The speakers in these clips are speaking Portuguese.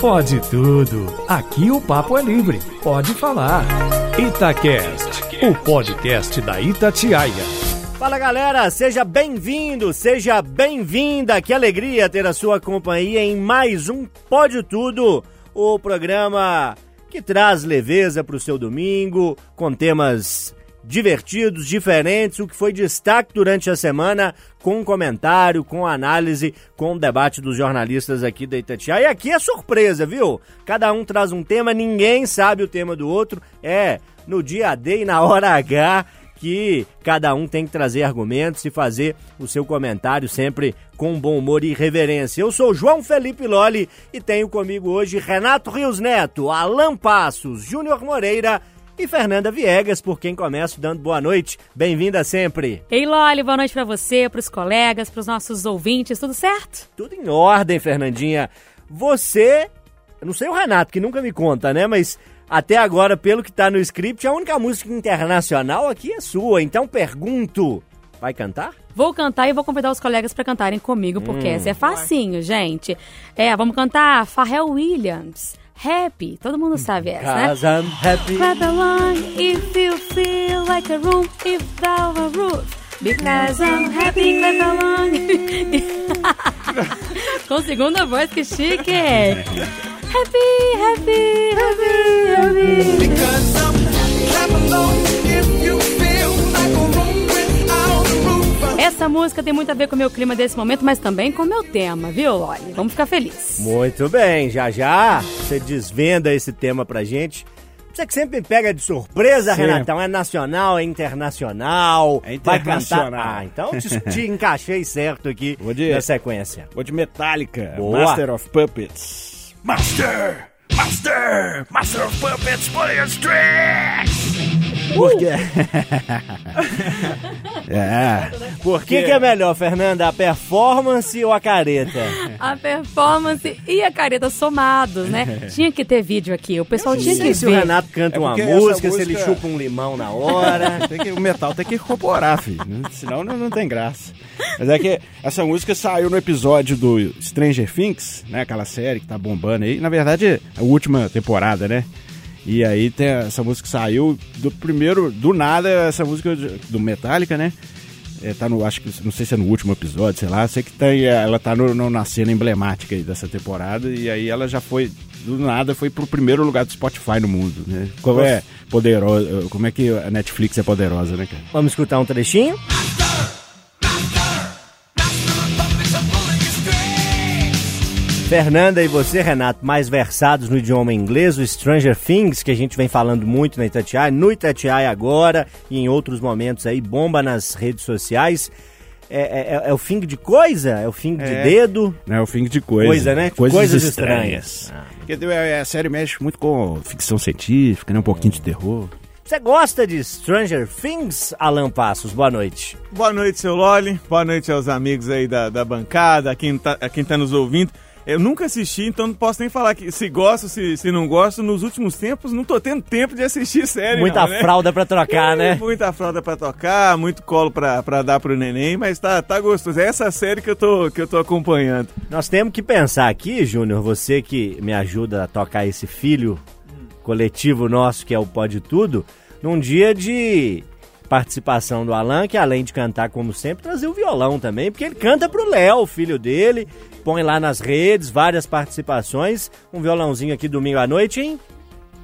Pode tudo. Aqui o papo é livre. Pode falar. Itacast, o podcast da Itatiaia. Fala galera, seja bem-vindo, seja bem-vinda. Que alegria ter a sua companhia em mais um Pode Tudo, o programa que traz leveza para o seu domingo, com temas divertidos, diferentes, o que foi destaque durante a semana, com comentário, com análise, com debate dos jornalistas aqui da Itatiaia. E aqui é surpresa, viu? Cada um traz um tema, ninguém sabe o tema do outro. É no dia D e na hora H que cada um tem que trazer argumentos e fazer o seu comentário sempre com bom humor e reverência. Eu sou João Felipe Loli e tenho comigo hoje Renato Rios Neto, Alan Passos, Júnior Moreira e Fernanda Viegas, por quem começo dando boa noite. Bem-vinda sempre. Ei, Loli, boa noite para você, para os colegas, para os nossos ouvintes, tudo certo? Tudo em ordem, Fernandinha. Você, eu não sei o Renato, que nunca me conta, né, mas até agora, pelo que tá no script, a única música internacional aqui é sua. Então pergunto, vai cantar? Vou cantar e vou convidar os colegas para cantarem comigo, porque hum, essa é facinho, gente. É, vamos cantar Pharrell Williams. Happy, todo mundo sabe essa, né? I'm happy. Clap along if you feel like a room without a roof. Because I'm happy, clap along. Com segunda voz, que chique! Happy, happy, happy, happy. Because I'm Essa música tem muito a ver com o meu clima desse momento, mas também com o meu tema, viu, Loli? Vamos ficar felizes. Muito bem, já já você desvenda esse tema pra gente. Você que sempre me pega de surpresa, Sempre. Renatão. É nacional, é internacional. É Vai internacional. cantar. Ah, então te, te encaixei certo aqui Vou de- na sequência. Vou de Metallica, Boa. Master of Puppets. Master! Master! Master of Puppets, play your strings! Por quê? é. Porque que, que é melhor, Fernanda? A performance ou a careta? A performance e a careta somados, né? Tinha que ter vídeo aqui, o pessoal tinha Não que sei se o ver. Renato canta É uma porque essa música, se ele música- chupa um limão na hora. Tem que- o metal tem que incorporar, filho. Senão não, não tem graça. Mas é que essa música saiu no episódio do Stranger Things, né? Aquela série que tá bombando aí. Na verdade, é a última temporada, né? E aí tem essa música que saiu do primeiro, do nada, essa música do Metallica, né? É, tá no, acho que, não sei se é no último episódio, sei lá. Sei que tem, ela tá no, no- na cena emblemática aí dessa temporada. E aí ela já foi, do nada, foi pro primeiro lugar do Spotify no mundo, né? Como é poderosa, como é que a Netflix é poderosa, né, cara? Vamos escutar um trechinho? Fernanda e você, Renato, mais versados no idioma inglês, o Stranger Things, que a gente vem falando muito na Itatiaia, no Itatiaia agora e em outros momentos aí, bomba nas redes sociais. É, é- é o fim de coisa? É o fim de É. dedo? É o fim de coisa. Coisa, né? Coisas, Coisas estranhas. estranhas. Ah. Porque é, a série mexe muito com ficção científica, né? Um pouquinho de terror. Você gosta de Stranger Things, Alan Passos? Boa noite. Boa noite, seu Loli. Boa noite aos amigos aí da, da bancada, a quem, tá, a quem tá nos ouvindo. Eu nunca assisti, então não posso nem falar que se gosto, se, se não gosto. Nos últimos tempos, não tô tendo tempo de assistir série, Muita não, né? fralda pra trocar, né? Muita fralda pra tocar, muito colo pra, pra dar pro neném, mas tá, tá gostoso. É essa série que eu tô, que eu tô acompanhando. Nós temos que pensar aqui, Júnior, você que me ajuda a tocar esse filho coletivo nosso que é o Pode Tudo, num dia de participação do Alan, que além de cantar como sempre, trazer o violão também, porque ele canta pro Léo, filho dele, põe lá nas redes, várias participações, um violãozinho aqui domingo à noite, hein?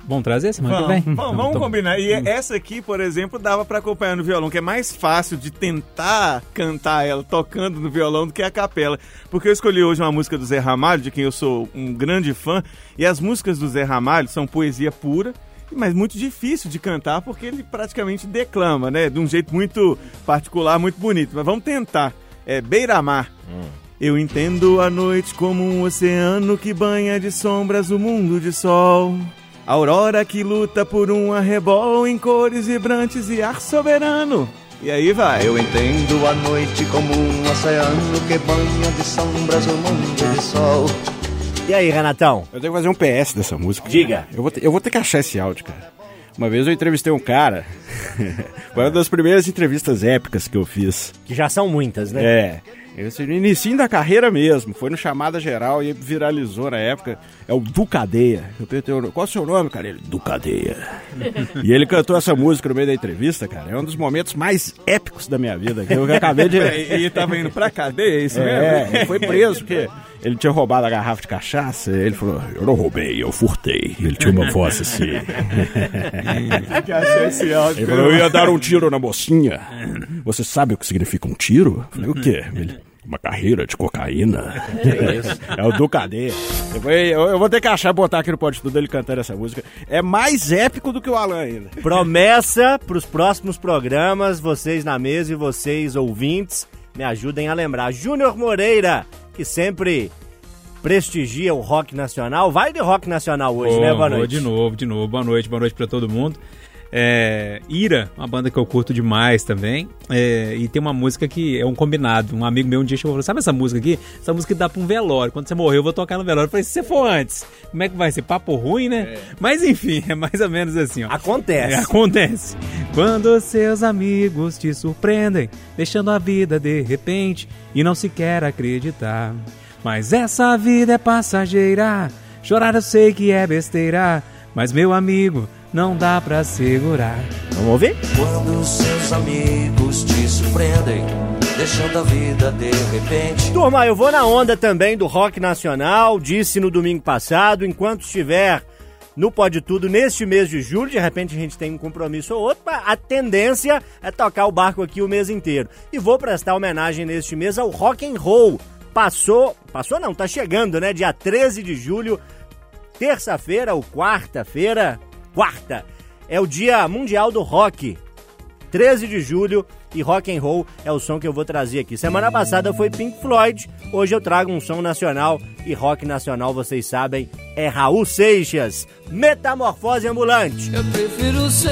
Vamos trazer semana que Vamos, vem? vamos, vamos combinar. E essa aqui, por exemplo, dava pra acompanhar no violão, que é mais fácil de tentar cantar ela tocando no violão do que a capela. Porque eu escolhi hoje uma música do Zé Ramalho, de quem eu sou um grande fã, e as músicas do Zé Ramalho são poesia pura. Mas muito difícil de cantar porque ele praticamente declama, né? De um jeito muito particular, muito bonito. Mas vamos tentar. É Beira-Mar. Eu entendo a noite como um oceano que banha de sombras o mundo de sol. Aurora que luta por um arrebol em cores vibrantes e ar soberano. E aí vai. Eu entendo a noite como um oceano que banha de sombras o mundo de sol. E aí, Renatão? Eu tenho que fazer um PS dessa música. Diga. Eu vou, ter, eu vou ter que achar esse áudio, cara. Uma vez eu entrevistei um cara. Foi uma das primeiras entrevistas épicas que eu fiz. Que já são muitas, né? É. Esse no início da carreira mesmo, foi no Chamada Geral e viralizou na época. É o Ducadeia. Eu perguntei, qual é o seu nome, cara? Ele, Ducadeia. e ele cantou essa música no meio da entrevista, cara. É um dos momentos mais épicos da minha vida. Que eu acabei de. E ele tava indo pra cadeia, é isso mesmo? É, foi preso porque ele tinha roubado a garrafa de cachaça. Ele falou: Eu não roubei, eu furtei. Ele tinha uma voz assim. Ele falou: Eu ia dar um tiro na mocinha. Você sabe o que significa um tiro? Eu falei: O quê? Ele, uma carreira de cocaína. É o do. Depois Eu, eu vou ter que achar botar aqui no pódio tudo ele cantando essa música. É mais épico do que o Alan ainda. Promessa pros próximos programas, vocês na mesa e vocês ouvintes, me ajudem a lembrar. Júnior Moreira, que sempre prestigia o rock nacional. Vai de rock nacional hoje, Ô, né? Boa noite. de novo, de novo. Boa noite, boa noite pra todo mundo. É, Ira, uma banda que eu curto demais também. É, e tem uma música que é um combinado. Um amigo meu um dia chegou e falou: Sabe essa música aqui? Essa música dá pra um velório. Quando você morrer, eu vou tocar no velório. Eu falei: Se você for antes, como é que vai ser? Papo ruim, né? Mas enfim, é mais ou menos assim, ó. Acontece. É, acontece. Quando seus amigos te surpreendem, deixando a vida de repente e não se quer acreditar. Mas essa vida é passageira. Chorar eu sei que é besteira, mas meu amigo, não dá pra segurar. Vamos ouvir? Quando seus amigos te surpreendem, deixando a vida de repente. Turma, eu vou na onda também do rock nacional. Disse no domingo passado, enquanto estiver no Pode Tudo neste mês de julho, de repente a gente tem um compromisso ou outro, mas a tendência é tocar o barco aqui o mês inteiro. E vou prestar homenagem neste mês ao rock and roll. Passou, passou não, tá chegando, né? Dia 13 de julho, terça-feira ou quarta-feira, quarta, é o Dia Mundial do Rock. 13 de julho e rock and roll é o som que eu vou trazer aqui. Semana passada foi Pink Floyd, hoje eu trago um som nacional e rock nacional, vocês sabem, é Raul Seixas, Metamorfose Ambulante. Eu prefiro ser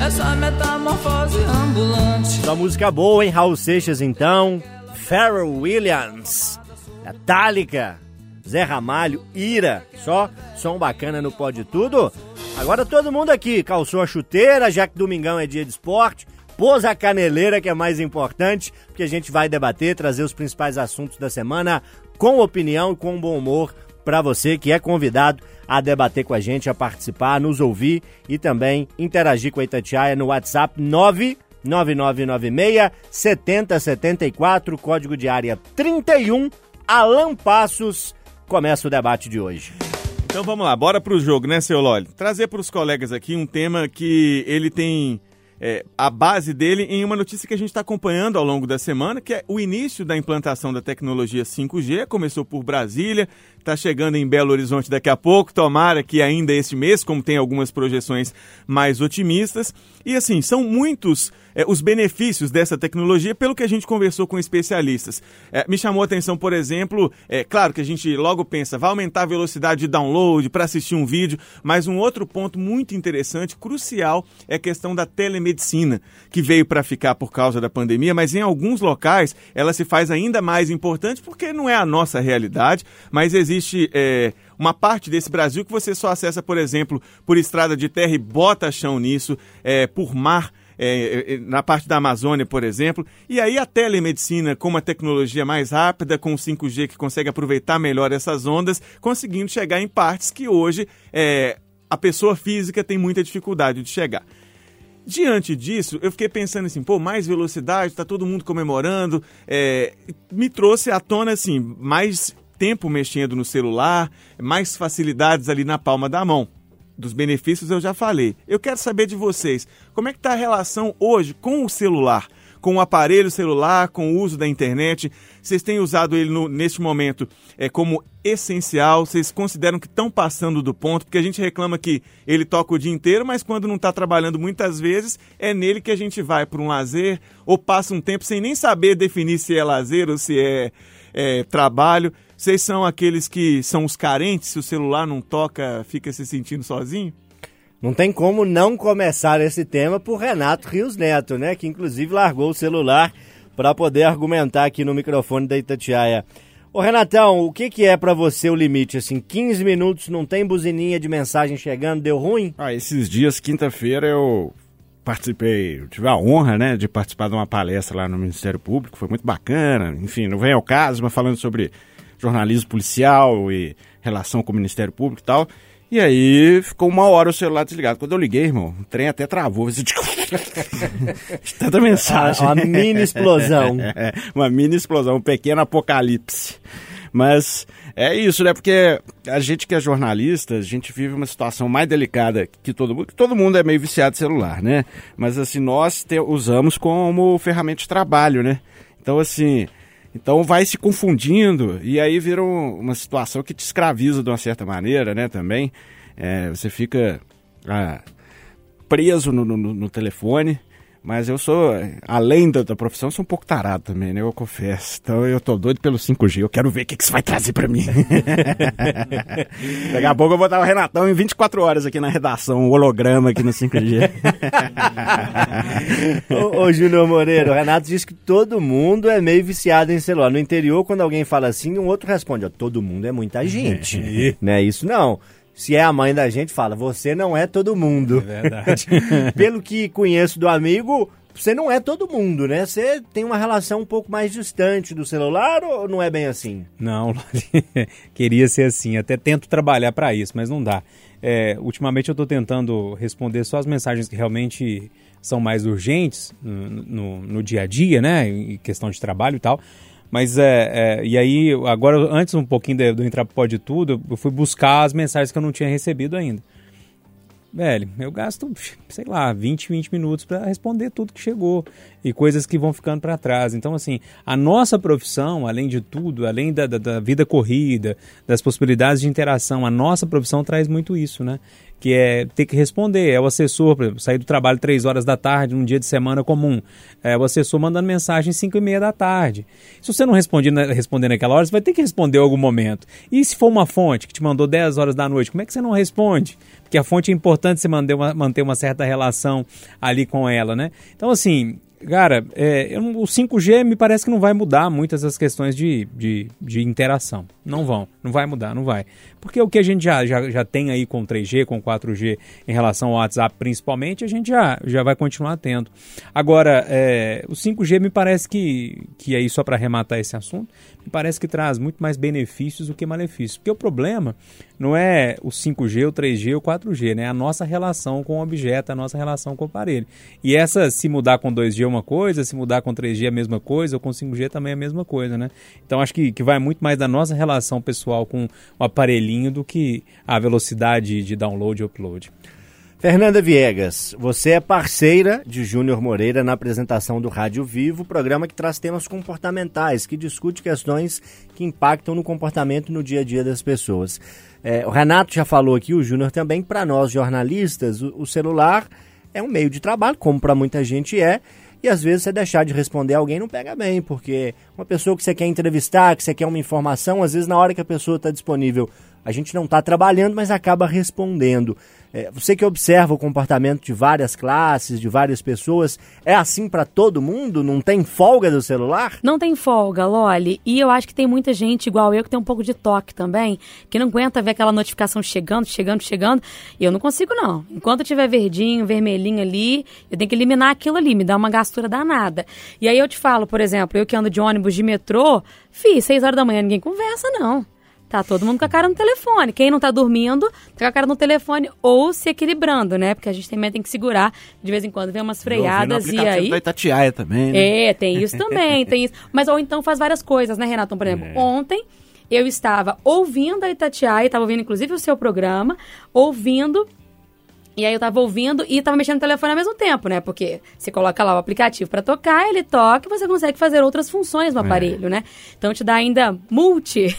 essa metamorfose ambulante. Só música boa, hein? Raul Seixas então, Pharrell Williams, Metallica, Zé Ramalho, Ira, só som bacana no Pode Tudo. Agora todo mundo aqui calçou a chuteira, já que domingão é dia de esporte, pôs a caneleira, que é mais importante, porque a gente vai debater, trazer os principais assuntos da semana com opinião e com bom humor para você que é convidado a debater com a gente, a participar, nos ouvir e também interagir com a Itatiaia no WhatsApp 99996 7074, código de área 31, Alan Passos. Começa o debate de hoje. Então vamos lá, bora pro jogo, né, seu Loli? Trazer pros colegas aqui um tema que ele tem é, a base dele em uma notícia que a gente está acompanhando ao longo da semana, que é o início da implantação da tecnologia 5G. Começou por Brasília, está chegando em Belo Horizonte daqui a pouco, tomara que ainda este mês, como tem algumas projeções mais otimistas. E assim, são muitos é, os benefícios dessa tecnologia pelo que a gente conversou com especialistas. É, me chamou a atenção, por exemplo, é claro que a gente logo pensa, vai aumentar a velocidade de download para assistir um vídeo, mas um outro ponto muito interessante, crucial, é a questão da telemedicina, que veio para ficar por causa da pandemia, mas em alguns locais ela se faz ainda mais importante porque não é a nossa realidade, mas existe é, uma parte desse Brasil que você só acessa, por exemplo, por estrada de terra e bota chão nisso, é, por mar. É, na parte da Amazônia, por exemplo, e aí a telemedicina com uma tecnologia mais rápida, com o 5G que consegue aproveitar melhor essas ondas, conseguindo chegar em partes que hoje é, a pessoa física tem muita dificuldade de chegar. Diante disso, eu fiquei pensando assim, pô, mais velocidade, tá todo mundo comemorando, é, me trouxe à tona assim, mais tempo mexendo no celular, mais facilidades ali na palma da mão. Dos benefícios eu já falei. Eu quero saber de vocês, como é que está a relação hoje com o celular? Com o aparelho celular, com o uso da internet, vocês têm usado ele no, neste momento é, como essencial? Vocês consideram que estão passando do ponto? Porque a gente reclama que ele toca o dia inteiro, mas quando não está trabalhando muitas vezes, é nele que a gente vai para um lazer ou passa um tempo sem nem saber definir se é lazer ou se é, é trabalho. Vocês são aqueles que são os carentes, se o celular não toca, fica se sentindo sozinho? Não tem como não começar esse tema por Renato Rios Neto, né? Que inclusive largou o celular para poder argumentar aqui no microfone da Itatiaia. Ô Renatão, o que, que é para você o limite? Assim, 15 minutos, não tem buzininha de mensagem chegando, deu ruim? Ah, esses dias, quinta-feira, eu participei, tive a honra, né, de participar de uma palestra lá no Ministério Público, foi muito bacana. Enfim, não vem ao caso, mas falando sobre jornalismo policial e relação com o Ministério Público e tal. E aí ficou uma hora o celular desligado. Quando eu liguei, irmão, o trem até travou. Tanta mensagem. Uma mini explosão. É, uma mini explosão, um pequeno apocalipse. Mas é isso, né? Porque a gente que é jornalista, a gente vive uma situação mais delicada que todo mundo. Que todo mundo é meio viciado em celular, né? Mas assim, nós te, usamos como ferramenta de trabalho, né? Então, assim, então vai se confundindo e aí vira um- uma situação que te escraviza de uma certa maneira, né? Também. É, você fica ah, preso no, no- no telefone. Mas eu sou, além da, da profissão, sou um pouco tarado também, né? Eu confesso. Então eu tô doido pelo 5G. Eu quero ver o que, que isso vai trazer pra mim. Daqui a pouco eu vou botar o Renatão em 24 horas aqui na redação, um holograma aqui no 5G. ô, ô Júnior Moreira, o Renato diz que todo mundo é meio viciado em celular. No interior, quando alguém fala assim, um outro responde, ó, todo mundo é muita gente. né? Isso não. Se é a mãe da gente, fala, você não é todo mundo. É verdade. Pelo que conheço do amigo, você não é todo mundo, né? Você tem uma relação um pouco mais distante do celular ou não é bem assim? Não, queria ser assim. Até tento trabalhar para isso, mas não dá. É, ultimamente eu estou tentando responder só as mensagens que realmente são mais urgentes no, no- no dia a dia, né? Em questão de trabalho e tal. Mas é, é, e aí, agora, antes um pouquinho de, de entrar pro Pode Tudo, eu fui buscar as mensagens que eu não tinha recebido ainda. Velho, eu gasto, sei lá, 20, 20 minutos para responder tudo que chegou e coisas que vão ficando para trás. Então, assim, a nossa profissão, além de tudo, além da, da, da vida corrida, das possibilidades de interação, a nossa profissão traz muito isso, né? Que é ter que responder. É o assessor, por exemplo, sair do trabalho 3 horas da tarde, num dia de semana comum. É o assessor mandando mensagem 5 e meia da tarde. Se você não responde, na- responder naquela hora, você vai ter que responder em algum momento. E se for uma fonte que te mandou 10 horas da noite, como é que você não responde? Porque a fonte é importante você manter uma, manter uma certa relação ali com ela, né? Então, assim, cara, é, eu o 5G me parece que não vai mudar muitas das questões de, de, de interação. Não vão, não vai mudar, não vai. Porque o que a gente já, já, já tem aí com 3G, com 4G, em relação ao WhatsApp principalmente, a gente já, já vai continuar tendo. Agora, é, o 5G me parece que, que aí, só para arrematar esse assunto, me parece que traz muito mais benefícios do que malefícios. Porque o problema não é o 5G, o 3G, o 4G, né? É a nossa relação com o objeto, a nossa relação com o aparelho. E essa, se mudar com 2G é uma coisa, se mudar com 3G é a mesma coisa, ou com 5G também é a mesma coisa, né? Então acho que, que vai muito mais da nossa relação pessoal com o aparelhinho do que a velocidade de download e upload. Fernanda Viegas, você é parceira de Júnior Moreira na apresentação do Rádio Vivo, programa que traz temas comportamentais, que discute questões que impactam no comportamento no dia a dia das pessoas. É, o Renato já falou aqui, o Júnior também, para nós jornalistas, o, o celular é um meio de trabalho, como para muita gente é, e às vezes você deixar de responder alguém não pega bem, porque uma pessoa que você quer entrevistar, que você quer uma informação, às vezes na hora que a pessoa está disponível, a gente não está trabalhando, mas acaba respondendo. É, você que observa o comportamento de várias classes, de várias pessoas, é assim para todo mundo? Não tem folga do celular? Não tem folga, Loli. E eu acho que tem muita gente, igual eu, que tem um pouco de toque também, que não aguenta ver aquela notificação chegando, chegando, chegando. E eu não consigo, não. Enquanto tiver verdinho, vermelhinho ali, eu tenho que eliminar aquilo ali, me dá uma gastura danada. E aí eu te falo, por exemplo, eu que ando de ônibus de metrô, fi, seis horas da manhã ninguém conversa, não. Tá todo mundo com a cara no telefone. Quem não tá dormindo, tá com a cara no telefone ou se equilibrando, né? Porque a gente também tem que segurar, de vez em quando, vem umas freadas e aí. da Itatiaia também, né? É, tem isso também, tem isso. Mas ou então faz várias coisas, né, Renato? Por exemplo, ontem eu estava ouvindo a Itatiaia, estava ouvindo inclusive o seu programa, ouvindo. E aí eu tava ouvindo e tava mexendo no telefone ao mesmo tempo, né? Porque você coloca lá o aplicativo para tocar, ele toca e você consegue fazer outras funções no aparelho, né? Então te dá ainda multi,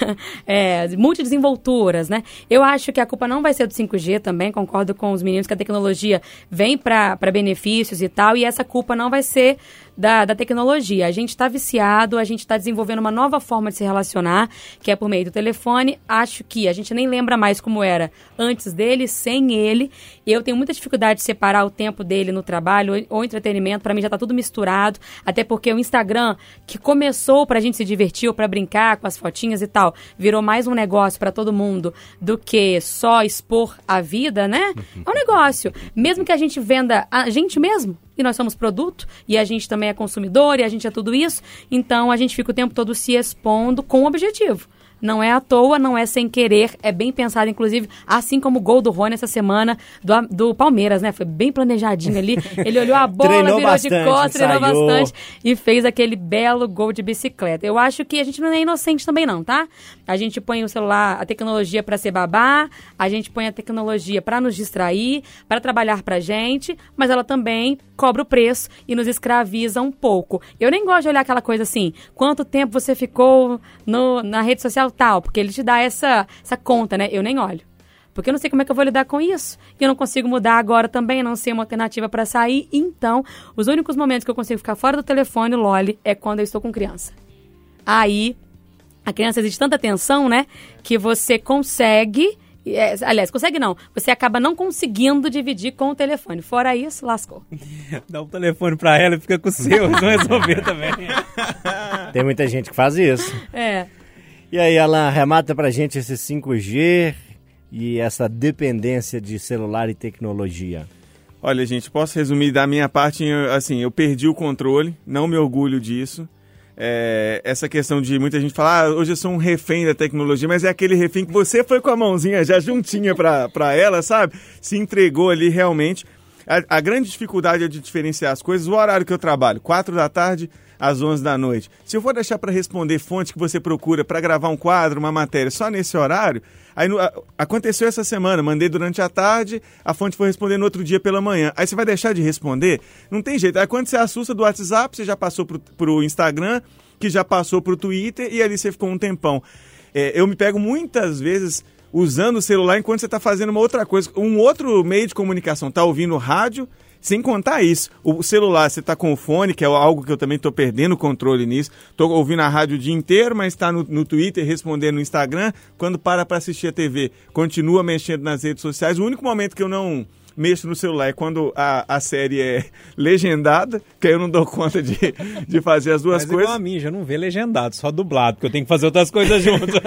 é, multidesenvolturas, né? Eu acho que a culpa não vai ser do 5G também, concordo com os meninos que a tecnologia vem para benefícios e tal, e essa culpa não vai ser da, da tecnologia. A gente está viciado, a gente está desenvolvendo uma nova forma de se relacionar, que é por meio do telefone. Acho que a gente nem lembra mais como era antes dele, sem ele. Eu tenho muita dificuldade de separar o tempo dele no trabalho ou, entretenimento. Para mim já está tudo misturado. Até porque o Instagram, que começou para a gente se divertir ou para brincar com as fotinhas e tal, virou mais um negócio para todo mundo do que só expor a vida, né? É um negócio. Mesmo que a gente venda a gente mesmo, e nós somos produto, e a gente também é consumidor, e a gente é tudo isso, então a gente fica o tempo todo se expondo com objetivo. Não é à toa, não é sem querer, é bem pensado, inclusive, assim como o gol do Rony essa semana do, do Palmeiras, né? Foi bem planejadinho ali. Ele olhou a bola, Treinou virou bastante, de costas, treinou bastante e fez aquele belo gol de bicicleta. Eu acho que a gente não é inocente também não, tá? A gente põe o celular, a tecnologia para ser babá, a gente põe a tecnologia para nos distrair, para trabalhar pra gente, mas ela também cobra o preço e nos escraviza um pouco. Eu nem gosto de olhar aquela coisa assim, quanto tempo você ficou no, na rede social tal, porque ele te dá essa, essa conta, né? Eu nem olho. Porque eu não sei como é que eu vou lidar com isso. E eu não consigo mudar agora também, não sei uma alternativa para sair. Então, os únicos momentos que eu consigo ficar fora do telefone, Loli, é quando eu estou com criança. Aí, a criança exige tanta atenção, né? Que você consegue. é, aliás, consegue não. Você acaba não conseguindo dividir com o telefone. Fora isso, lascou. Dá o telefone pra ela e fica com o seu, não resolver também. Tem muita gente que faz isso. É. E aí, Alan, remata pra gente esse 5G e essa dependência de celular e tecnologia. Olha, gente, posso resumir da minha parte, assim, eu perdi o controle, não me orgulho disso. É, essa questão de muita gente falar, ah, hoje eu sou um refém da tecnologia, mas é aquele refém que você foi com a mãozinha já juntinha pra ela, sabe? Se entregou ali realmente. A, a grande dificuldade é de diferenciar as coisas, o horário que eu trabalho, 4 da tarde às 11 da noite. Se eu for deixar para responder fonte que você procura para gravar um quadro, uma matéria só nesse horário, aí no- a- aconteceu essa semana, mandei durante a tarde, a fonte foi responder no outro dia pela manhã. Aí você vai deixar de responder? Não tem jeito. Aí quando você assusta do WhatsApp, você já passou pro, pro Instagram, que já passou pro Twitter e ali você ficou um tempão. É, eu me pego muitas vezes usando o celular enquanto você está fazendo uma outra coisa. Um outro meio de comunicação, tá ouvindo rádio, sem contar isso. O celular, você está com o fone, que é algo que eu também estou perdendo o controle nisso. Estou ouvindo a rádio o dia inteiro, mas está no, no Twitter, respondendo no Instagram. Quando para para assistir a TV, continua mexendo nas redes sociais. O único momento que eu não mexo no celular é quando a, a série é legendada, que aí eu não dou conta de, de fazer as duas Mas coisas. igual a mim, já não vê legendado, só dublado, porque eu tenho que fazer outras coisas junto.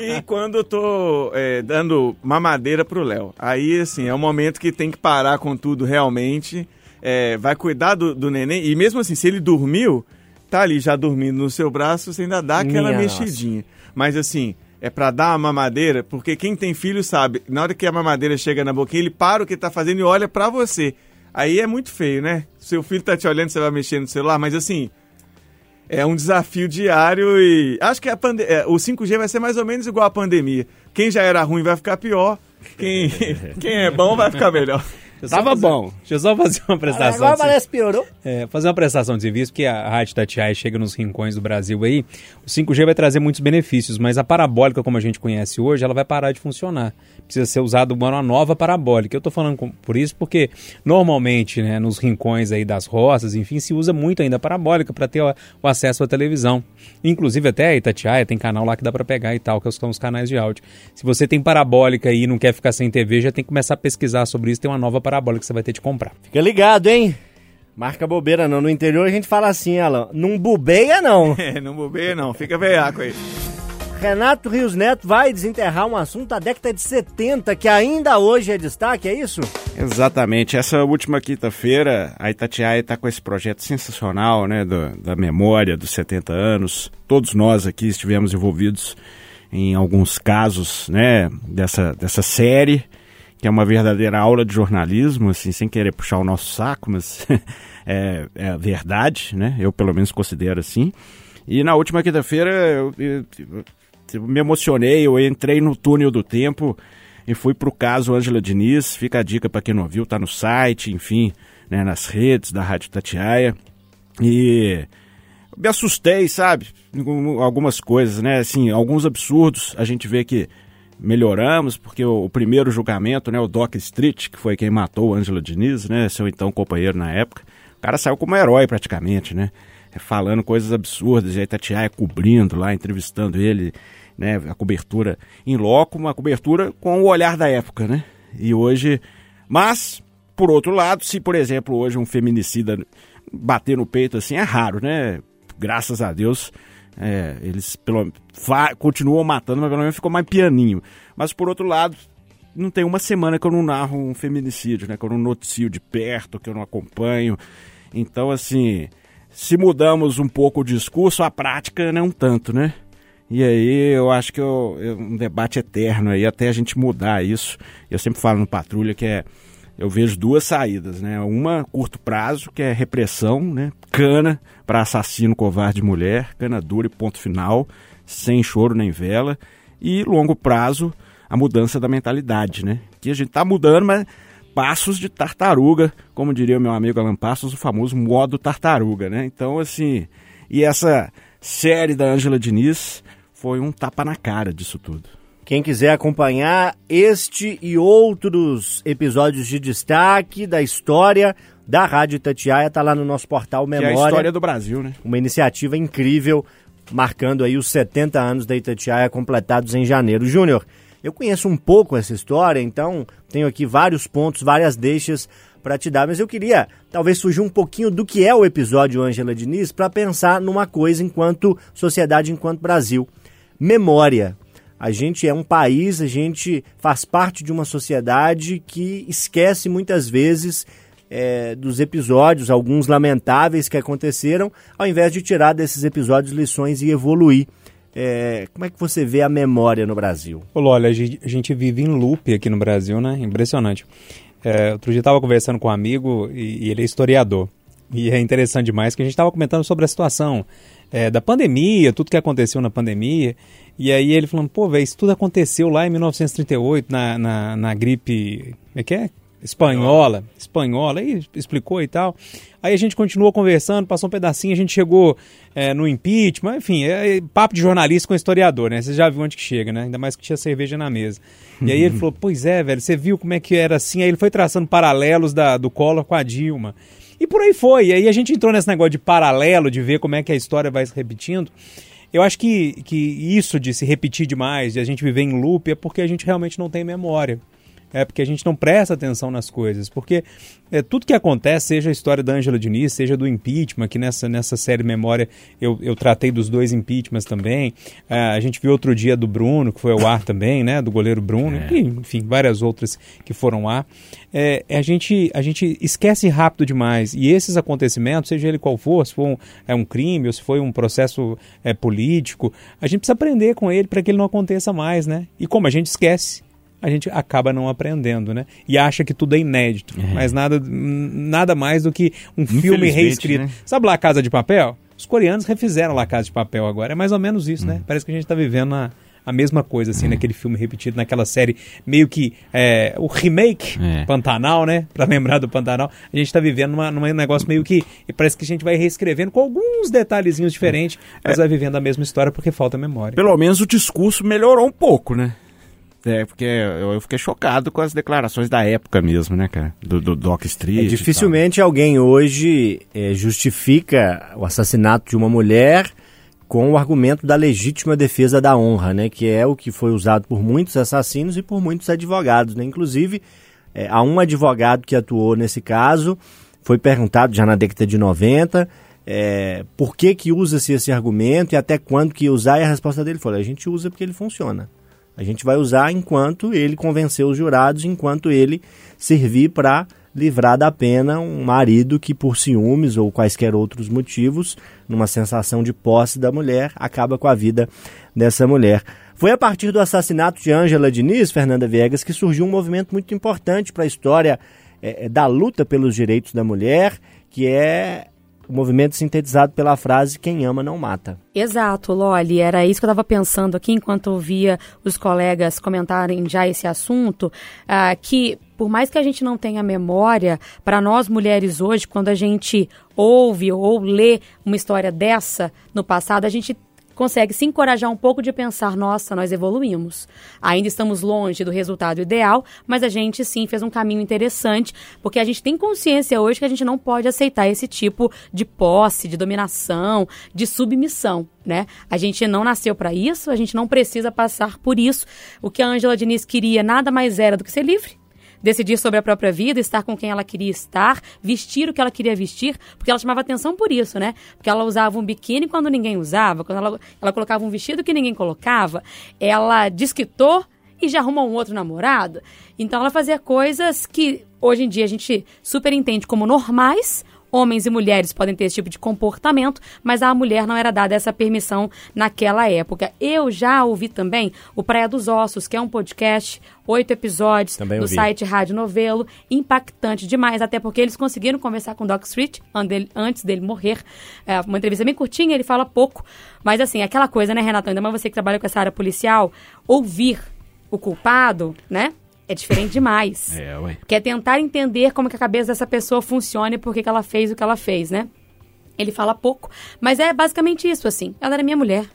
E quando eu tô é, dando mamadeira pro Léo. Aí, assim, é o momento que tem que parar com tudo realmente. É, vai cuidar do, do neném. E mesmo assim, se ele dormiu, tá ali já dormindo no seu braço, você ainda dá aquela Minha mexidinha. Mas assim, é pra dar a mamadeira, porque quem tem filho sabe, na hora que a mamadeira chega na boquinha, ele para o que tá fazendo e olha pra você. Aí é muito feio, né? Seu filho tá te olhando, você vai mexer no celular, mas assim, é um desafio diário e acho que a pande- é, o 5G vai ser mais ou menos igual à pandemia. Quem já era ruim vai ficar pior, quem, quem é bom vai ficar melhor. Eu Tava fazer- bom. Deixa eu só fazer uma prestação. Agora de parece piorou. É, fazer uma prestação de serviço, porque a Rádio Tatiai chega nos rincões do Brasil aí. O 5G vai trazer muitos benefícios, mas a parabólica, como a gente conhece hoje, ela vai parar de funcionar. Precisa ser usada uma nova parabólica. Eu tô falando com- por isso porque normalmente, né, nos rincões aí das roças, enfim, se usa muito ainda a parabólica para ter o, acesso à televisão. Inclusive até a Itatiaia tem canal lá que dá para pegar e tal, que são os canais de áudio. Se você tem parabólica aí e não quer ficar sem TV, já tem que começar a pesquisar sobre isso. Tem uma nova parabólica que você vai ter de comprar. Fica ligado, hein? Marca bobeira não. No interior a gente fala assim, Alan. Não bobeia não. É, não bobeia não, fica veiaco aí. Renato Rios Neto vai desenterrar um assunto da década de 70 que ainda hoje é destaque, é isso? Exatamente. Essa última quinta-feira, a Itatiaia está com esse projeto sensacional, né, do- da memória dos 70 anos. Todos nós aqui estivemos envolvidos em alguns casos, né, dessa, dessa série, que é uma verdadeira aula de jornalismo, assim, sem querer puxar o nosso saco, mas é, é verdade, né? Eu pelo menos considero assim. E na última quinta-feira eu, eu- eu me emocionei, eu entrei no túnel do tempo e fui pro caso Ângela Diniz. Fica a dica para quem não viu, tá no site, enfim, né, nas redes da Rádio Tatiaia. E me assustei, sabe? Algumas coisas, né? Assim, alguns absurdos. A gente vê que melhoramos, porque o, o primeiro julgamento, né, o Doc Street, que foi quem matou o Ângela Diniz, né, seu então companheiro na época, o cara saiu como herói praticamente, né? É, Falando coisas absurdas, e a Itatiaia cobrindo lá, entrevistando ele, né? A cobertura em loco, uma cobertura com o olhar da época, né? E hoje. Mas, por outro lado, se, por exemplo, hoje um feminicida bater no peito assim, é raro, né? Graças a Deus. É, eles pelo, continuam matando, mas pelo menos ficou mais pianinho. Mas por outro lado, não tem uma semana que eu não narro um feminicídio, né? Que eu não noticio de perto, que eu não acompanho. Então, assim, se mudamos um pouco o discurso, a prática não tanto, né? E aí eu acho que é um debate eterno aí até a gente mudar isso. Eu sempre falo no Patrulha que é eu vejo duas saídas, né? Uma curto prazo, que é repressão, né? Cana para assassino covarde de mulher, cana dura e ponto final, sem choro nem vela. E longo prazo, a mudança da mentalidade, né? Que a gente tá mudando, mas passos de tartaruga, como diria o meu amigo Alan Passos, o famoso modo tartaruga, né? Então, assim, e essa série da Ângela Diniz foi um tapa na cara disso tudo. Quem quiser acompanhar este e outros episódios de destaque da história da Rádio Itatiaia, tá lá no nosso portal Que é a Memória. história do Brasil, né? uma iniciativa incrível, marcando aí os 70 anos da Itatiaia completados em janeiro. Júnior, eu conheço um pouco essa história, então tenho aqui vários pontos, várias deixas para te dar, mas eu queria talvez fugir um pouquinho do que é o episódio Ângela Diniz para pensar numa coisa enquanto sociedade, enquanto Brasil. Memória. A gente é um país, a gente faz parte de uma sociedade que esquece muitas vezes é, dos episódios, alguns lamentáveis que aconteceram, ao invés de tirar desses episódios lições e evoluir. É, como é que você vê a memória no Brasil? Olha, a gente, vive em loop aqui no Brasil, né? Impressionante. É, outro dia eu estava conversando com um amigo e, e ele é historiador. E é interessante demais que a gente estava comentando sobre a situação é, da pandemia, tudo que aconteceu na pandemia. E aí ele falando, pô, velho, isso tudo aconteceu lá em 1938, na, na, na gripe. Como é que é? Espanhola, espanhola, aí explicou e tal. Aí a gente continuou conversando, passou um pedacinho, a gente chegou é, no impeachment, enfim, é, é papo de jornalista com historiador, né? Você já viu onde que chega, né? Ainda mais que tinha cerveja na mesa. E aí ele falou, pois é, velho, você viu como é que era assim? Aí ele foi traçando paralelos da, do Collor com a Dilma. E por aí foi. E aí a gente entrou nesse negócio de paralelo, de ver como é que a história vai se repetindo. Eu acho que, que isso de se repetir demais, de a gente viver em loop, é porque a gente realmente não tem memória. É porque a gente não presta atenção nas coisas. Porque é, tudo que acontece, seja a história da Ângela Diniz, seja do impeachment, que nessa, nessa série Memória eu, eu tratei dos dois impeachments também. É, a gente viu outro dia do Bruno, que foi ao ar também, né? Do goleiro Bruno, e, enfim, várias outras que foram ao ar. É, a, gente, a gente esquece rápido demais. E esses acontecimentos, seja ele qual for, se for um, é um crime ou se foi um processo é, político, a gente precisa aprender com ele para que ele não aconteça mais, né? E como a gente esquece, a gente acaba não aprendendo, né? E acha que tudo é inédito. Mas nada, nada mais do que um filme reescrito. né? Sabe lá Casa de Papel? Os coreanos refizeram lá Casa de Papel agora. É mais ou menos isso, né? Parece que a gente está vivendo a, a mesma coisa, assim, naquele filme repetido, naquela série meio que é, o remake É. Pantanal, né? Pra lembrar do Pantanal. A gente tá vivendo numa, num negócio meio que. E parece que a gente vai reescrevendo com alguns detalhezinhos diferentes, mas vai vivendo a mesma história porque falta memória. Pelo menos o discurso melhorou um pouco, né? É, porque eu, fiquei chocado com as declarações da época mesmo, né, cara? Do, do Doc Street. É, dificilmente alguém hoje é, justifica o assassinato de uma mulher com o argumento da legítima defesa da honra, né? Que é o que foi usado por muitos assassinos e por muitos advogados, né? Inclusive, é, há um advogado que atuou nesse caso, foi perguntado já na década de 90, é, por que que usa-se esse argumento e até quando que usar, e a resposta dele foi, a gente usa porque ele funciona. A gente vai usar enquanto ele convencer os jurados, enquanto ele servir para livrar da pena um marido que, por ciúmes ou quaisquer outros motivos, numa sensação de posse da mulher, acaba com a vida dessa mulher. Foi a partir do assassinato de Ângela Diniz, Fernanda Viegas, que surgiu um movimento muito importante para a história eh, da luta pelos direitos da mulher, que é o movimento sintetizado pela frase quem ama não mata. Exato, Loli. Era isso que eu estava pensando aqui enquanto ouvia os colegas comentarem já esse assunto, ah, que por mais que a gente não tenha memória, para nós mulheres hoje, quando a gente ouve ou lê uma história dessa no passado, a gente consegue se encorajar um pouco de pensar, nossa, nós evoluímos. Ainda estamos longe do resultado ideal, mas a gente sim fez um caminho interessante, porque a gente tem consciência hoje que a gente não pode aceitar esse tipo de posse, de dominação, de submissão. Né? A gente não nasceu para isso, a gente não precisa passar por isso. O que a Ângela Diniz queria nada mais era do que ser livre, decidir sobre a própria vida, estar com quem ela queria estar, vestir o que ela queria vestir, porque ela chamava atenção por isso, né? Porque ela usava um biquíni quando ninguém usava, quando ela, ela colocava um vestido que ninguém colocava, ela desquitou e já arrumou um outro namorado. Então ela fazia coisas que hoje em dia a gente super entende como normais, Homens e mulheres podem ter esse tipo de comportamento, mas a mulher não era dada essa permissão naquela época. Eu já ouvi também o Praia dos Ossos, que é um podcast, oito episódios Também do ouvi. site Rádio Novelo, impactante demais, até porque eles conseguiram conversar com o Doc Street antes dele morrer. É uma entrevista bem curtinha, ele fala pouco, mas assim, aquela coisa, né, Renato? Ainda mais você que trabalha com essa área policial, ouvir o culpado, né? É diferente demais. É, ué. Que é tentar entender como que a cabeça dessa pessoa funciona e por que, que ela fez o que ela fez, né? Ele fala pouco, mas é basicamente isso, assim. Ela era minha mulher,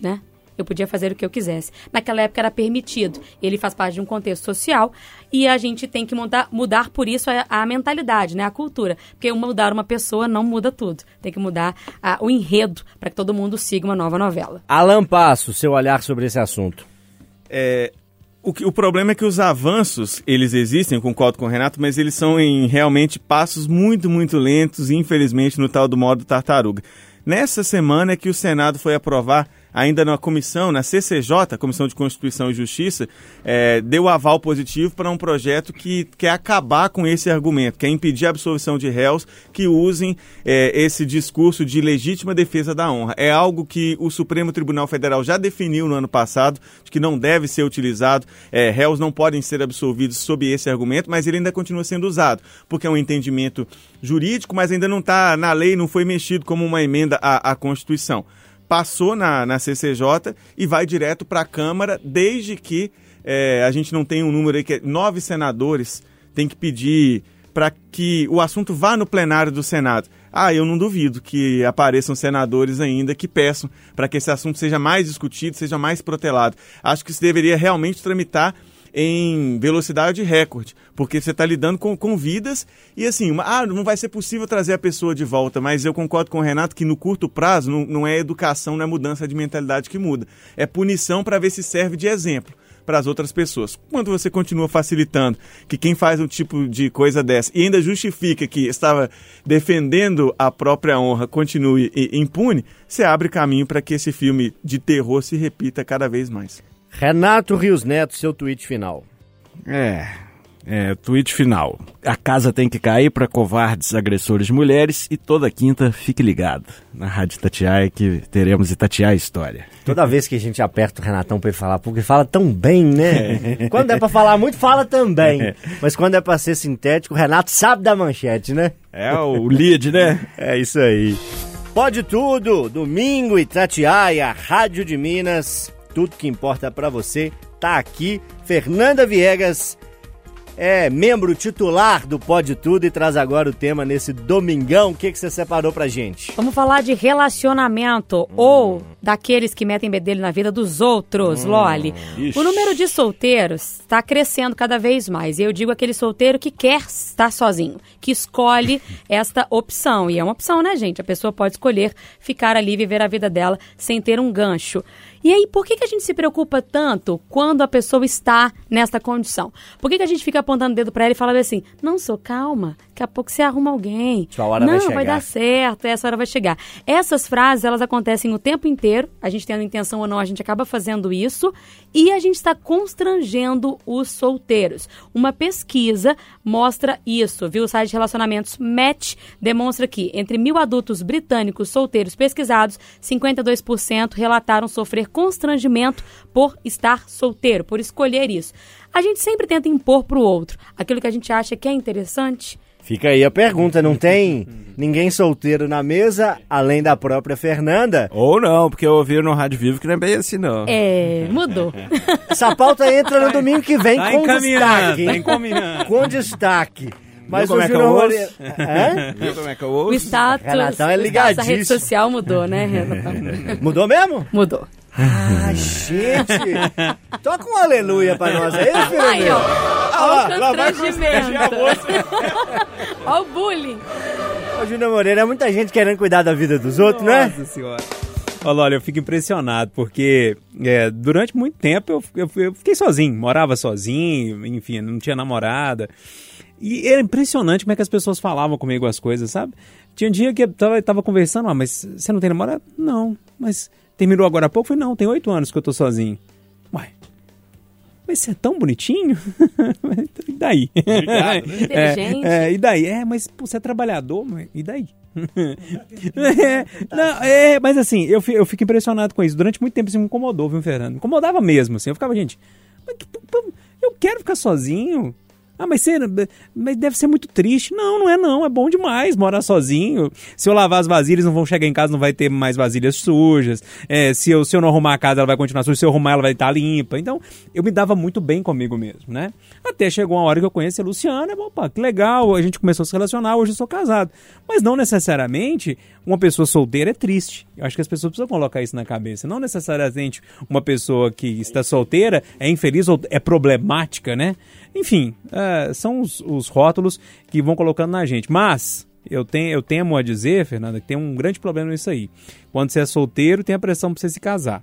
né? Eu podia fazer o que eu quisesse. Naquela época era permitido. Ele faz parte de um contexto social e a gente tem que mudar, mudar por isso a, a mentalidade, né? A cultura. Porque mudar uma pessoa não muda tudo. Tem que mudar ah, o enredo para que todo mundo siga uma nova novela. Alan Passo, seu olhar sobre esse assunto. É, o, que- o problema é que os avanços, eles existem, concordo com o Renato, mas eles são em realmente passos muito, muito lentos, infelizmente, no tal do modo tartaruga. Nessa semana é que o Senado foi aprovar, ainda na comissão, na CCJ, Comissão de Constituição e Justiça, é, deu aval positivo para um projeto que quer acabar com esse argumento, quer impedir a absolvição de réus que usem é, esse discurso de legítima defesa da honra. É algo que o Supremo Tribunal Federal já definiu no ano passado, de que não deve ser utilizado, é, réus não podem ser absolvidos sob esse argumento, mas ele ainda continua sendo usado, porque é um entendimento jurídico, mas ainda não está na lei, não foi mexido como uma emenda à, à Constituição. Passou na, na CCJ e vai direto para a Câmara, desde que é, a gente não tenha um número aí que é nove senadores tem que pedir para que o assunto vá no plenário do Senado. Ah, eu não duvido que apareçam senadores ainda que peçam para que esse assunto seja mais discutido, seja mais protelado. Acho que isso deveria realmente tramitar em velocidade recorde, porque você está lidando com, com vidas e assim, uma- ah, não vai ser possível trazer a pessoa de volta, mas eu concordo com o Renato que no curto prazo não, não é educação, não é mudança de mentalidade que muda, é punição para ver se serve de exemplo para as outras pessoas. Quando você continua facilitando que quem faz um tipo de coisa dessa e ainda justifica que estava defendendo a própria honra continue impune, você abre caminho para que esse filme de terror se repita cada vez mais. Renato Rios Neto, seu tweet final. É, é, tweet final. A casa tem que cair para covardes agressores de mulheres e toda quinta fique ligado na Rádio Itatiaia que teremos Itatiaia História. Toda vez que a gente aperta o Renatão pra ele falar, porque fala tão bem, né? Quando é pra falar muito, fala também. Mas quando é pra ser sintético, o Renato sabe da manchete, né? É o lead, né? É isso aí. Pode tudo, domingo Itatiaia, Rádio de Minas, tudo que importa pra você tá aqui. Fernanda Viegas é membro titular do Pode Tudo e traz agora o tema nesse domingão. O que, que você separou pra gente? Vamos falar de relacionamento ou daqueles que metem bedelho na vida dos outros, Loli. ixi. O número de solteiros está crescendo cada vez mais. E eu digo aquele solteiro que quer estar sozinho, que escolhe esta opção. E é uma opção, né, gente? A pessoa pode escolher ficar ali viver a vida dela sem ter um gancho. E aí, por que, que a gente se preocupa tanto quando a pessoa está nesta condição? Por que, que a gente fica apontando o dedo pra ela e fala assim: não, sou calma, daqui a pouco você arruma alguém. Sua hora não, vai chegar." dar certo, essa hora vai chegar. Essas frases, elas acontecem o tempo inteiro, a gente tendo intenção ou não, a gente acaba fazendo isso, e a gente está constrangendo os solteiros. Uma pesquisa mostra isso, viu? O site de relacionamentos Match demonstra que, entre mil adultos britânicos solteiros pesquisados, 52% relataram sofrer constrangimento por estar solteiro, por escolher isso. A gente sempre tenta impor para o outro aquilo que a gente acha que é interessante. Fica aí a pergunta, não tem ninguém solteiro na mesa, além da própria Fernanda? Ou não, porque eu ouvi no Rádio Vivo que não é bem assim, não. É, mudou. Essa pauta entra no domingo que vem Tá com destaque. tá encaminhando. Com destaque. Mas como o é que eu Júnior ouço? Viu como é que eu O ouço? status, Renatão é o status da rede ligadíssimo. social mudou, né, Renatão? Mudou mesmo? Mudou. Ah, gente! Toca um aleluia pra nós aí, filho Aí, meu. ó. Ah, Ó o constrangimento. Ó o bullying. Ô, Júnior Moreira, é muita gente querendo cuidar da vida dos outros, não é? Nossa senhora. Olha, olha, eu fico impressionado, porque é, durante muito tempo eu, eu- eu fiquei sozinho, morava sozinho, enfim, não tinha namorada. E era impressionante como é que as pessoas falavam comigo as coisas, sabe? Tinha um dia que eu tava, tava conversando, ah, mas você não tem namorada? Não, mas terminou agora há pouco? Eu falei, não, tem oito anos que eu tô sozinho. Uai, mas você é tão bonitinho? e daí? Inteligente. É, é, e daí? É, mas pô, você é trabalhador, mas e daí? é, não, é, mas assim, eu, eu fico impressionado com isso. Durante muito tempo isso me incomodou, viu, Fernando? Me incomodava mesmo, assim. Eu ficava, gente, mas que- pô, eu quero ficar sozinho. Ah, mas, você, mas deve ser muito triste. Não, não é não. É bom demais morar sozinho. Se eu lavar as vasilhas, não vão chegar em casa, não vai ter mais vasilhas sujas. É, se, eu, se eu não arrumar a casa, ela vai continuar suja. Se eu arrumar, ela vai estar limpa. Então, eu me dava muito bem comigo mesmo, né? Até chegou uma hora que eu conheci a Luciana. Opa, que legal. A gente começou a se relacionar. Hoje eu sou casado. Mas não necessariamente uma pessoa solteira é triste. Eu acho que as pessoas precisam colocar isso na cabeça. Não necessariamente uma pessoa que está solteira é infeliz ou é problemática, né? Enfim, é, são os, os rótulos que vão colocando na gente. Mas eu, tenho, eu temo a dizer, Fernanda, que tem um grande problema nisso aí. Quando você é solteiro, tem a pressão para você se casar.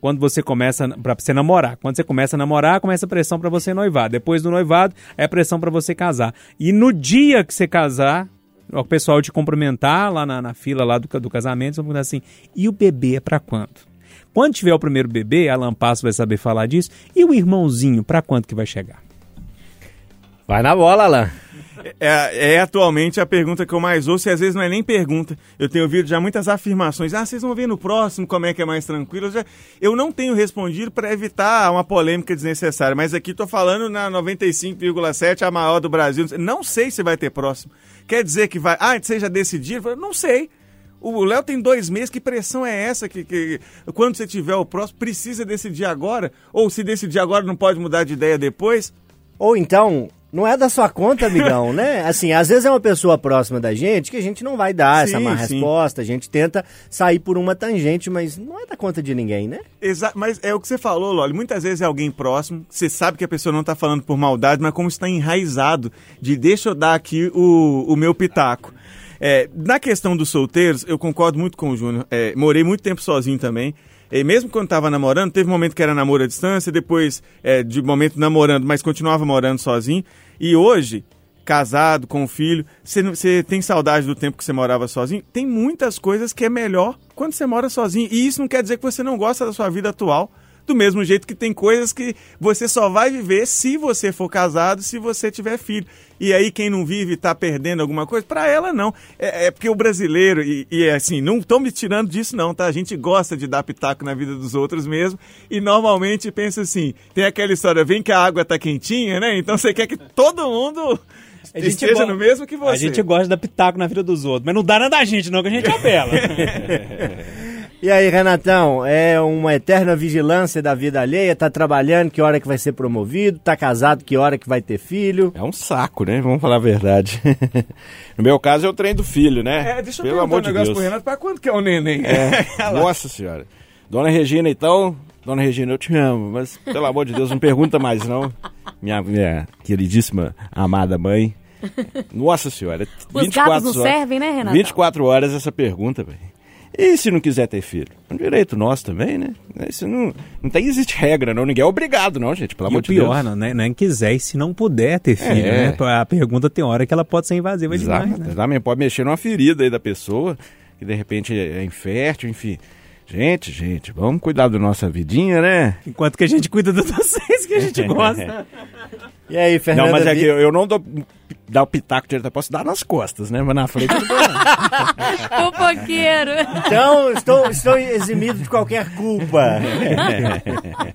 Quando você começa para você namorar, quando você começa a namorar, começa a pressão para você noivar. Depois do noivado, é pressão para você casar. E no dia que você casar, o pessoal te cumprimentar lá na, na fila lá do, do casamento, vão perguntar assim: e o bebê é para quando? Quando tiver o primeiro bebê, a Lampasso vai saber falar disso. E o irmãozinho, para quando que vai chegar? Vai na bola, Alan. É, é atualmente a pergunta que eu mais ouço e às vezes não é nem pergunta. Eu tenho ouvido já muitas afirmações. Ah, vocês vão ver no próximo como é que é mais tranquilo. Eu, já- eu não tenho respondido para evitar uma polêmica desnecessária, mas aqui estou falando na 95,7, a maior do Brasil. Não sei se vai ter próximo. Quer dizer que vai. Ah, você já decidiu? Não sei. O Léo tem dois meses, que pressão é essa? Que, que quando você tiver o próximo, precisa decidir agora? Ou se decidir agora, não pode mudar de ideia depois? Ou então, não é da sua conta, amigão, né? Assim, às vezes é uma pessoa próxima da gente que a gente não vai dar essa Sim, má sim. resposta, a gente tenta sair por uma tangente, mas não é da conta de ninguém, né? Exa mas é o que você falou, Loli. Muitas vezes é alguém próximo, você sabe que a pessoa não está falando por maldade, mas como está enraizado de deixa eu dar aqui o, o meu pitaco. É, na questão dos solteiros, eu concordo muito com o Júnior. É, morei muito tempo sozinho também. E mesmo quando estava namorando, teve um momento que era namoro à distância, depois é, de momento namorando, mas continuava morando sozinho. E hoje, casado, com um filho, você tem saudade do tempo que você morava sozinho? Tem muitas coisas que é melhor quando você mora sozinho. E isso não quer dizer que você não gosta da sua vida atual. Do mesmo jeito que tem coisas que você só vai viver se você for casado, se você tiver filho. E aí quem não vive tá perdendo alguma coisa? Pra ela não. É, é porque o brasileiro, e, e é assim, não estão me tirando disso não, tá? A gente gosta de dar pitaco na vida dos outros mesmo. E normalmente pensa assim, tem aquela história, vem que a água tá quentinha, né? Então você quer que todo mundo A gente esteja no mesmo que você. A gente gosta de dar pitaco na vida dos outros, mas não dá nada da gente, não, que a gente apela. E aí, Renatão, é uma eterna vigilância da vida alheia, tá trabalhando, que hora que vai ser promovido, tá casado, que hora que vai ter filho. É um saco, né? Vamos falar a verdade. no meu caso é o trem do filho, né? É, deixa eu Pelo perguntar amor um de negócio Deus. pro Renato, pra quando que é o neném? É, nossa senhora. Dona Regina, então, Dona Regina, eu te amo, mas pelo amor de Deus, não pergunta mais não. Minha, minha queridíssima, amada mãe. Nossa senhora, Os 24 gatos não horas, servem, né, Renato? 24 horas essa pergunta, velho. E se não quiser ter filho? É um direito nosso também, né? Isso não, não tem, existe regra, não. Ninguém é obrigado, não, gente, pelo E amor de pior, Deus. não, né? não é quiser e se não puder ter filho, É. né? A pergunta tem hora que ela pode ser invasiva demais, Exato. né? Exatamente, pode mexer numa ferida aí da pessoa, que de repente é infértil, enfim. Gente, gente, vamos cuidar da nossa vidinha, né? Enquanto que a gente cuida de vocês que a gente gosta. E aí, Fernanda? não, mas é que eu, eu não dou dar o pitaco direto, eu posso dar nas costas, né? Mas na frente eu não. Fofoqueiro. Então, estou, estou eximido de qualquer culpa.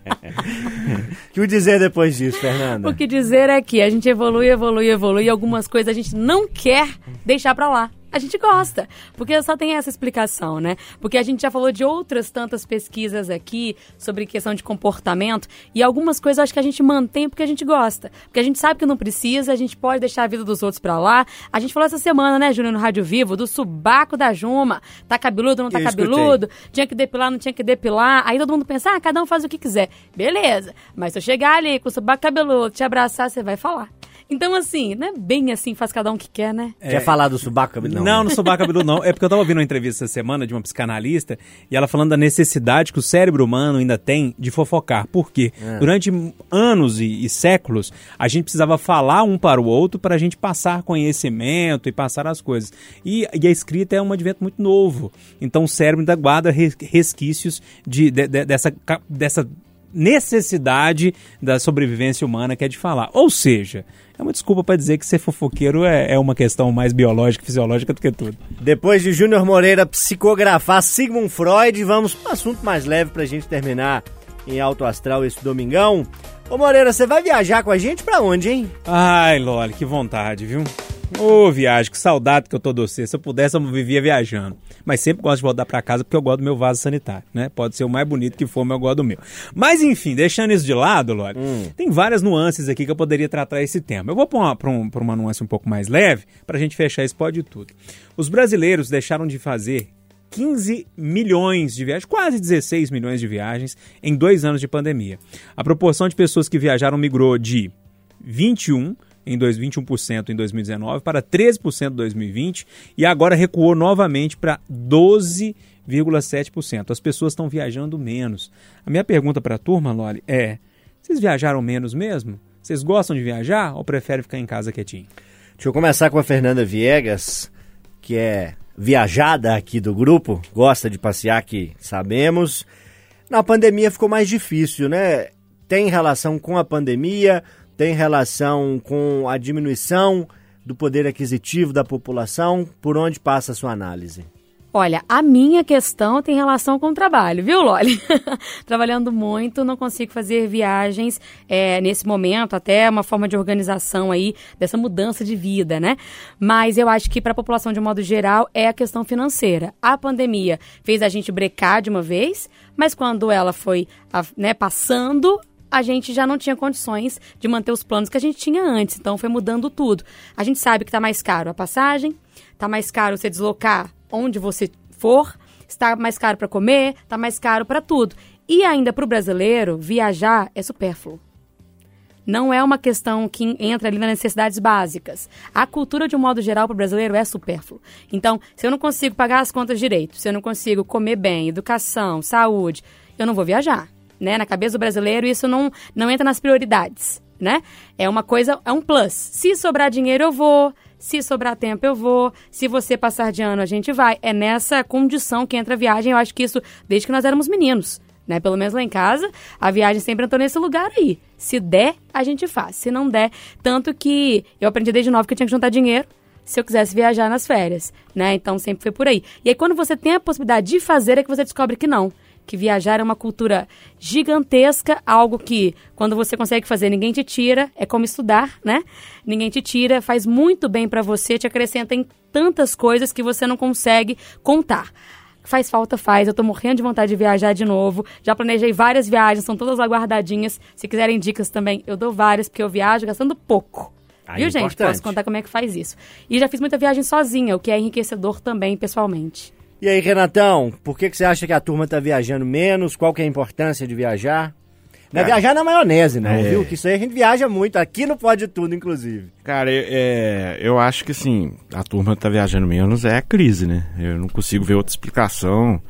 que o dizer depois disso, Fernanda? O que dizer é que a gente evolui, evolui, evolui e algumas coisas a gente não quer deixar pra lá. A gente gosta, porque só tem essa explicação, né? Porque a gente já falou de outras tantas pesquisas aqui sobre questão de comportamento e algumas coisas acho que a gente mantém porque a gente gosta. Porque a gente sabe que não precisa, a gente pode deixar a vida dos outros pra lá. A gente falou essa semana, né, Júnior, no Rádio Vivo, do subaco da Juma. Tá cabeludo, não tá Eu escutei. cabeludo? Tinha que depilar, não tinha que depilar. Aí todo mundo pensa, ah, cada um faz o que quiser. Beleza. Mas se eu chegar ali com o subaco cabeludo, te abraçar, você vai falar. Então, assim, não é bem assim, faz cada um o que quer, né? Quer falar do subaco cabeludo? Não, não, não sou cabeludo não. É porque eu tava ouvindo uma entrevista essa semana de uma psicanalista e ela falando da necessidade que o cérebro humano ainda tem de fofocar. Por quê? Durante anos e, e séculos, a gente precisava falar um para o outro para a gente passar conhecimento e passar as coisas. E, e a escrita é um advento muito novo. Então o cérebro ainda guarda res- resquícios de, de- de- dessa, dessa necessidade da sobrevivência humana que é de falar. Ou seja, é uma desculpa para dizer que ser fofoqueiro é, é uma questão mais biológica e fisiológica do que tudo. Depois de Júnior Moreira psicografar Sigmund Freud, vamos para um assunto mais leve pra gente terminar em Alto Astral esse domingão. Ô Moreira, você vai viajar com a gente pra onde, hein? Ai, Loli, que vontade, viu? Ô, viagem, que saudade que eu tô de você. Se eu pudesse, eu vivia viajando. Mas sempre gosto de voltar pra casa porque eu gosto do meu vaso sanitário, né? Pode ser o mais bonito que for, mas eu gosto do meu. Mas enfim, deixando isso de lado, Loli, tem várias nuances aqui que eu poderia tratar esse tema. Eu vou pra uma, pra um- pra uma nuance um pouco mais leve pra gente fechar esse pode tudo. Os brasileiros deixaram de fazer 15 milhões de viagens, quase 16 milhões de viagens em dois anos de pandemia. A proporção de pessoas que viajaram migrou de 21 em 2, 21% em 2019 para 13% em 2020 e agora recuou novamente para 12,7%. As pessoas estão viajando menos. A minha pergunta para a turma, Loli, é: vocês viajaram menos mesmo? Vocês gostam de viajar ou preferem ficar em casa quietinho? Deixa eu começar com a Fernanda Viegas, que é viajada aqui do grupo, gosta de passear, que sabemos. Na pandemia ficou mais difícil, né? Tem relação com a pandemia, tem relação com a diminuição do poder aquisitivo da população. Por onde passa a sua análise? Olha, a minha questão tem relação com o trabalho, viu, Loli? Trabalhando muito, não consigo fazer viagens é, nesse momento, até uma forma de organização aí dessa mudança de vida, né? Mas eu acho que para a população de um modo geral é a questão financeira. A pandemia fez a gente brecar de uma vez, mas quando ela foi né, passando, a gente já não tinha condições de manter os planos que a gente tinha antes. Então foi mudando tudo. A gente sabe que está mais caro a passagem, está mais caro você deslocar onde você for, está mais caro para comer, está mais caro para tudo. E ainda para o brasileiro, viajar é supérfluo. Não é uma questão que entra ali nas necessidades básicas. A cultura, de um modo geral, para o brasileiro é supérfluo. Então, se eu não consigo pagar as contas direito, se eu não consigo comer bem, educação, saúde, eu não vou viajar. Né? Na cabeça do brasileiro, isso não, não entra nas prioridades. Né? É uma coisa, é um plus. Se sobrar dinheiro, eu vou. Se sobrar tempo, eu vou. Se você passar de ano, a gente vai. É nessa condição que entra a viagem. Eu acho que isso desde que nós éramos meninos. Né? Pelo menos lá em casa, a viagem sempre entrou nesse lugar aí. Se der, a gente faz. Se não der, tanto que eu aprendi desde novo que eu tinha que juntar dinheiro se eu quisesse viajar nas férias, né? Então sempre foi por aí. E aí quando você tem a possibilidade de fazer é que você descobre que não, que viajar é uma cultura gigantesca, algo que quando você consegue fazer ninguém te tira, é como estudar, né? Ninguém te tira, faz muito bem pra você, te acrescenta em tantas coisas que você não consegue contar. Faz falta, faz. Eu tô morrendo de vontade de viajar de novo. Já planejei várias viagens, são todas lá guardadinhas. Se quiserem dicas também, eu dou várias, porque eu viajo gastando pouco. Aí, Viu, gente? Posso contar como é que faz isso. E já fiz muita viagem sozinha, o que é enriquecedor também, pessoalmente. E aí, Renatão, por que, que você acha que a turma tá viajando menos? Qual que é a importância de viajar? Não é viajar na maionese, não, é. viu? Que isso aí a gente viaja muito, aqui no Pode Tudo, inclusive. Cara, é, é, eu acho que assim, a turma tá viajando menos é a crise, né? Eu não consigo ver outra explicação.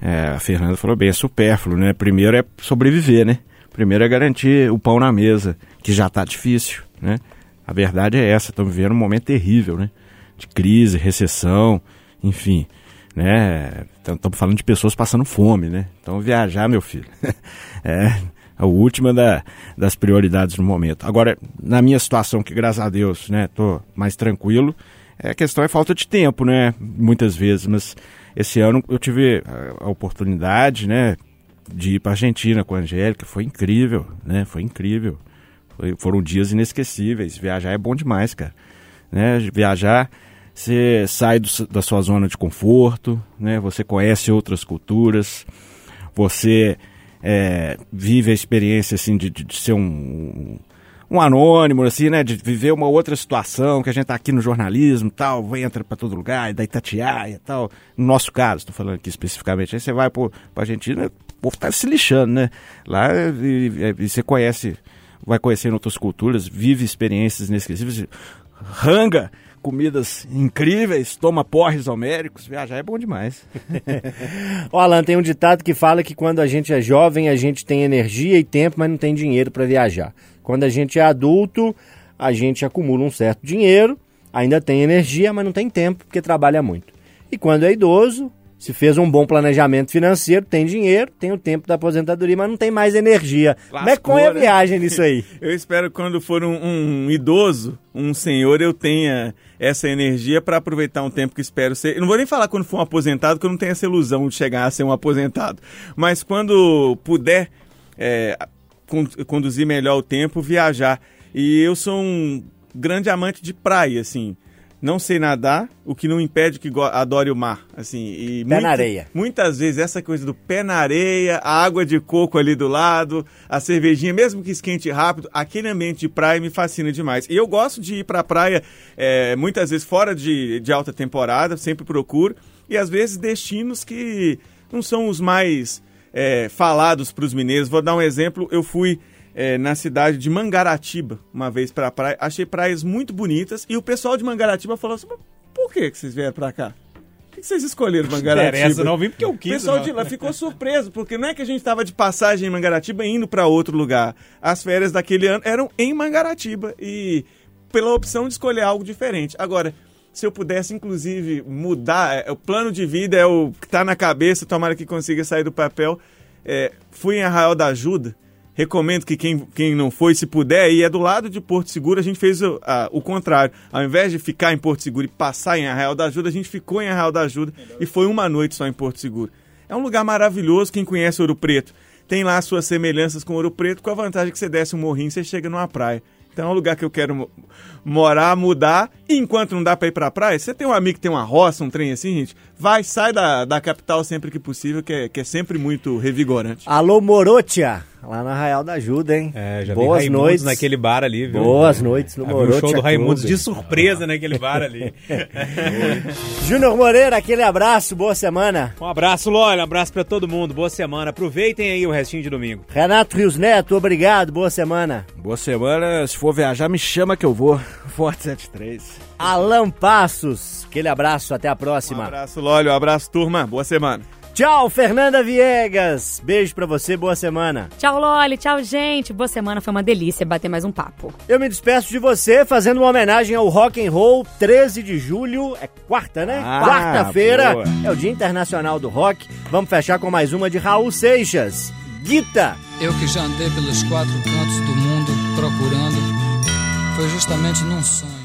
É, a Fernanda falou bem, é supérfluo, né? Primeiro é sobreviver, né? Primeiro é garantir o pão na mesa, que já tá difícil, né? A verdade é essa, estamos vivendo um momento terrível, né? De crise, recessão, enfim, né? Estamos falando de pessoas passando fome, né? Então viajar, meu filho, é a última da- das prioridades no momento. Agora, na minha situação, que graças a Deus, né, tô mais tranquilo, é, a questão é falta de tempo, né, muitas vezes, mas esse ano eu tive a, a oportunidade, né, de ir para Argentina com a Angélica, foi incrível, né, foi incrível. Foi- foram dias inesquecíveis, viajar é bom demais, cara. Né, viajar você sai do da sua zona de conforto, né? Você conhece outras culturas, você é, vive a experiência assim de, de- de ser um, um anônimo, assim, né? De viver uma outra situação, que a gente tá aqui no jornalismo tal, entra para todo lugar, e Itatiaia e tal. No nosso caso, estou falando aqui especificamente, aí você vai para a Argentina, o povo tá se lixando, né? Lá e, e- e você conhece, vai conhecendo outras culturas, vive experiências inesquecíveis, ranga comidas incríveis, toma porres homéricos, viajar é bom demais. Ó, Alan, tem um ditado que fala que quando a gente é jovem, a gente tem energia e tempo, mas não tem dinheiro para viajar. Quando a gente é adulto, a gente acumula um certo dinheiro, ainda tem energia, mas não tem tempo, porque trabalha muito. E quando é idoso, se fez um bom planejamento financeiro, tem dinheiro, tem o tempo da aposentadoria, mas não tem mais energia. Como é que Lascou, põe a né? viagem nisso aí? Eu espero que quando for um, um idoso, um senhor, eu tenha essa energia para aproveitar um tempo que espero ser. Eu não vou nem falar quando for um aposentado, porque eu não tenho essa ilusão de chegar a ser um aposentado. Mas quando puder é, con- conduzir melhor o tempo, viajar. E eu sou um grande amante de praia, assim. Não sei nadar, o que não impede que adore o mar, assim. E Pé na areia. Muitas vezes essa coisa do pé na areia, a água de coco ali do lado, a cervejinha, mesmo que esquente rápido, aquele ambiente de praia me fascina demais. E eu gosto de ir pra praia é, muitas vezes fora de, de alta temporada, sempre procuro, e às vezes destinos que não são os mais é, falados para os mineiros. Vou dar um exemplo, eu fui é, na cidade de Mangaratiba uma vez pra praia, achei praias muito bonitas, e o pessoal de Mangaratiba falou assim, "Mas por que, que vocês vieram pra cá? Por que que vocês escolheram Mangaratiba? interessa, não vim porque eu O quis. pessoal não. de lá ficou surpreso, porque não é que a gente estava de passagem em Mangaratiba indo para outro lugar. As férias daquele ano eram em Mangaratiba e pela opção de escolher algo diferente. Agora, se eu pudesse, inclusive, mudar, é, o plano de vida é o que está na cabeça, tomara que consiga sair do papel. É, fui em Arraial da Ajuda. Recomendo que quem, quem não foi, se puder, e é do lado de Porto Seguro, a gente fez o, a- o contrário. Ao invés de ficar em Porto Seguro e passar em Arraial da Ajuda, a gente ficou em Arraial da Ajuda e foi uma noite só em Porto Seguro. É um lugar maravilhoso, quem conhece Ouro Preto tem lá as suas semelhanças com Ouro Preto, com a vantagem que você desce um morrinho e você chega numa praia. Então é um lugar que eu quero mo- morar, mudar. E enquanto não dá pra ir pra praia, você tem um amigo que tem uma roça, um trem assim, gente, vai, sai da, da capital sempre que possível, que é, que é sempre muito revigorante. Alô, Morotia, lá na Arraial da Ajuda, hein? É, já vi Boas Raimundos noites. naquele bar ali, viu? Boas noites no vi o show do Raimundos Clube. de surpresa naquele bar ali. Júnior Moreira, aquele abraço, boa semana. Um abraço, Lólio, um abraço pra todo mundo. Boa semana. Aproveitem aí o restinho de domingo. Renato Rios Neto, obrigado, boa semana. Boa semana, se for viajar, me chama que eu vou. Forte 73. Alan Passos, aquele abraço, até a Um próxima. abraço, Lólio, um abraço, turma, boa semana. Tchau, Fernanda Viegas. Beijo pra você, boa semana. Tchau, Loli. Tchau, gente. Boa semana. Foi uma delícia bater mais um papo. Eu me despeço de você fazendo uma homenagem ao Rock and Roll, 13 de julho, é quarta, né? Ah, Quarta-feira é o Dia Internacional do Rock. Vamos fechar com mais uma de Raul Seixas. Guita. Eu que já andei pelos quatro cantos do mundo procurando, foi justamente num sonho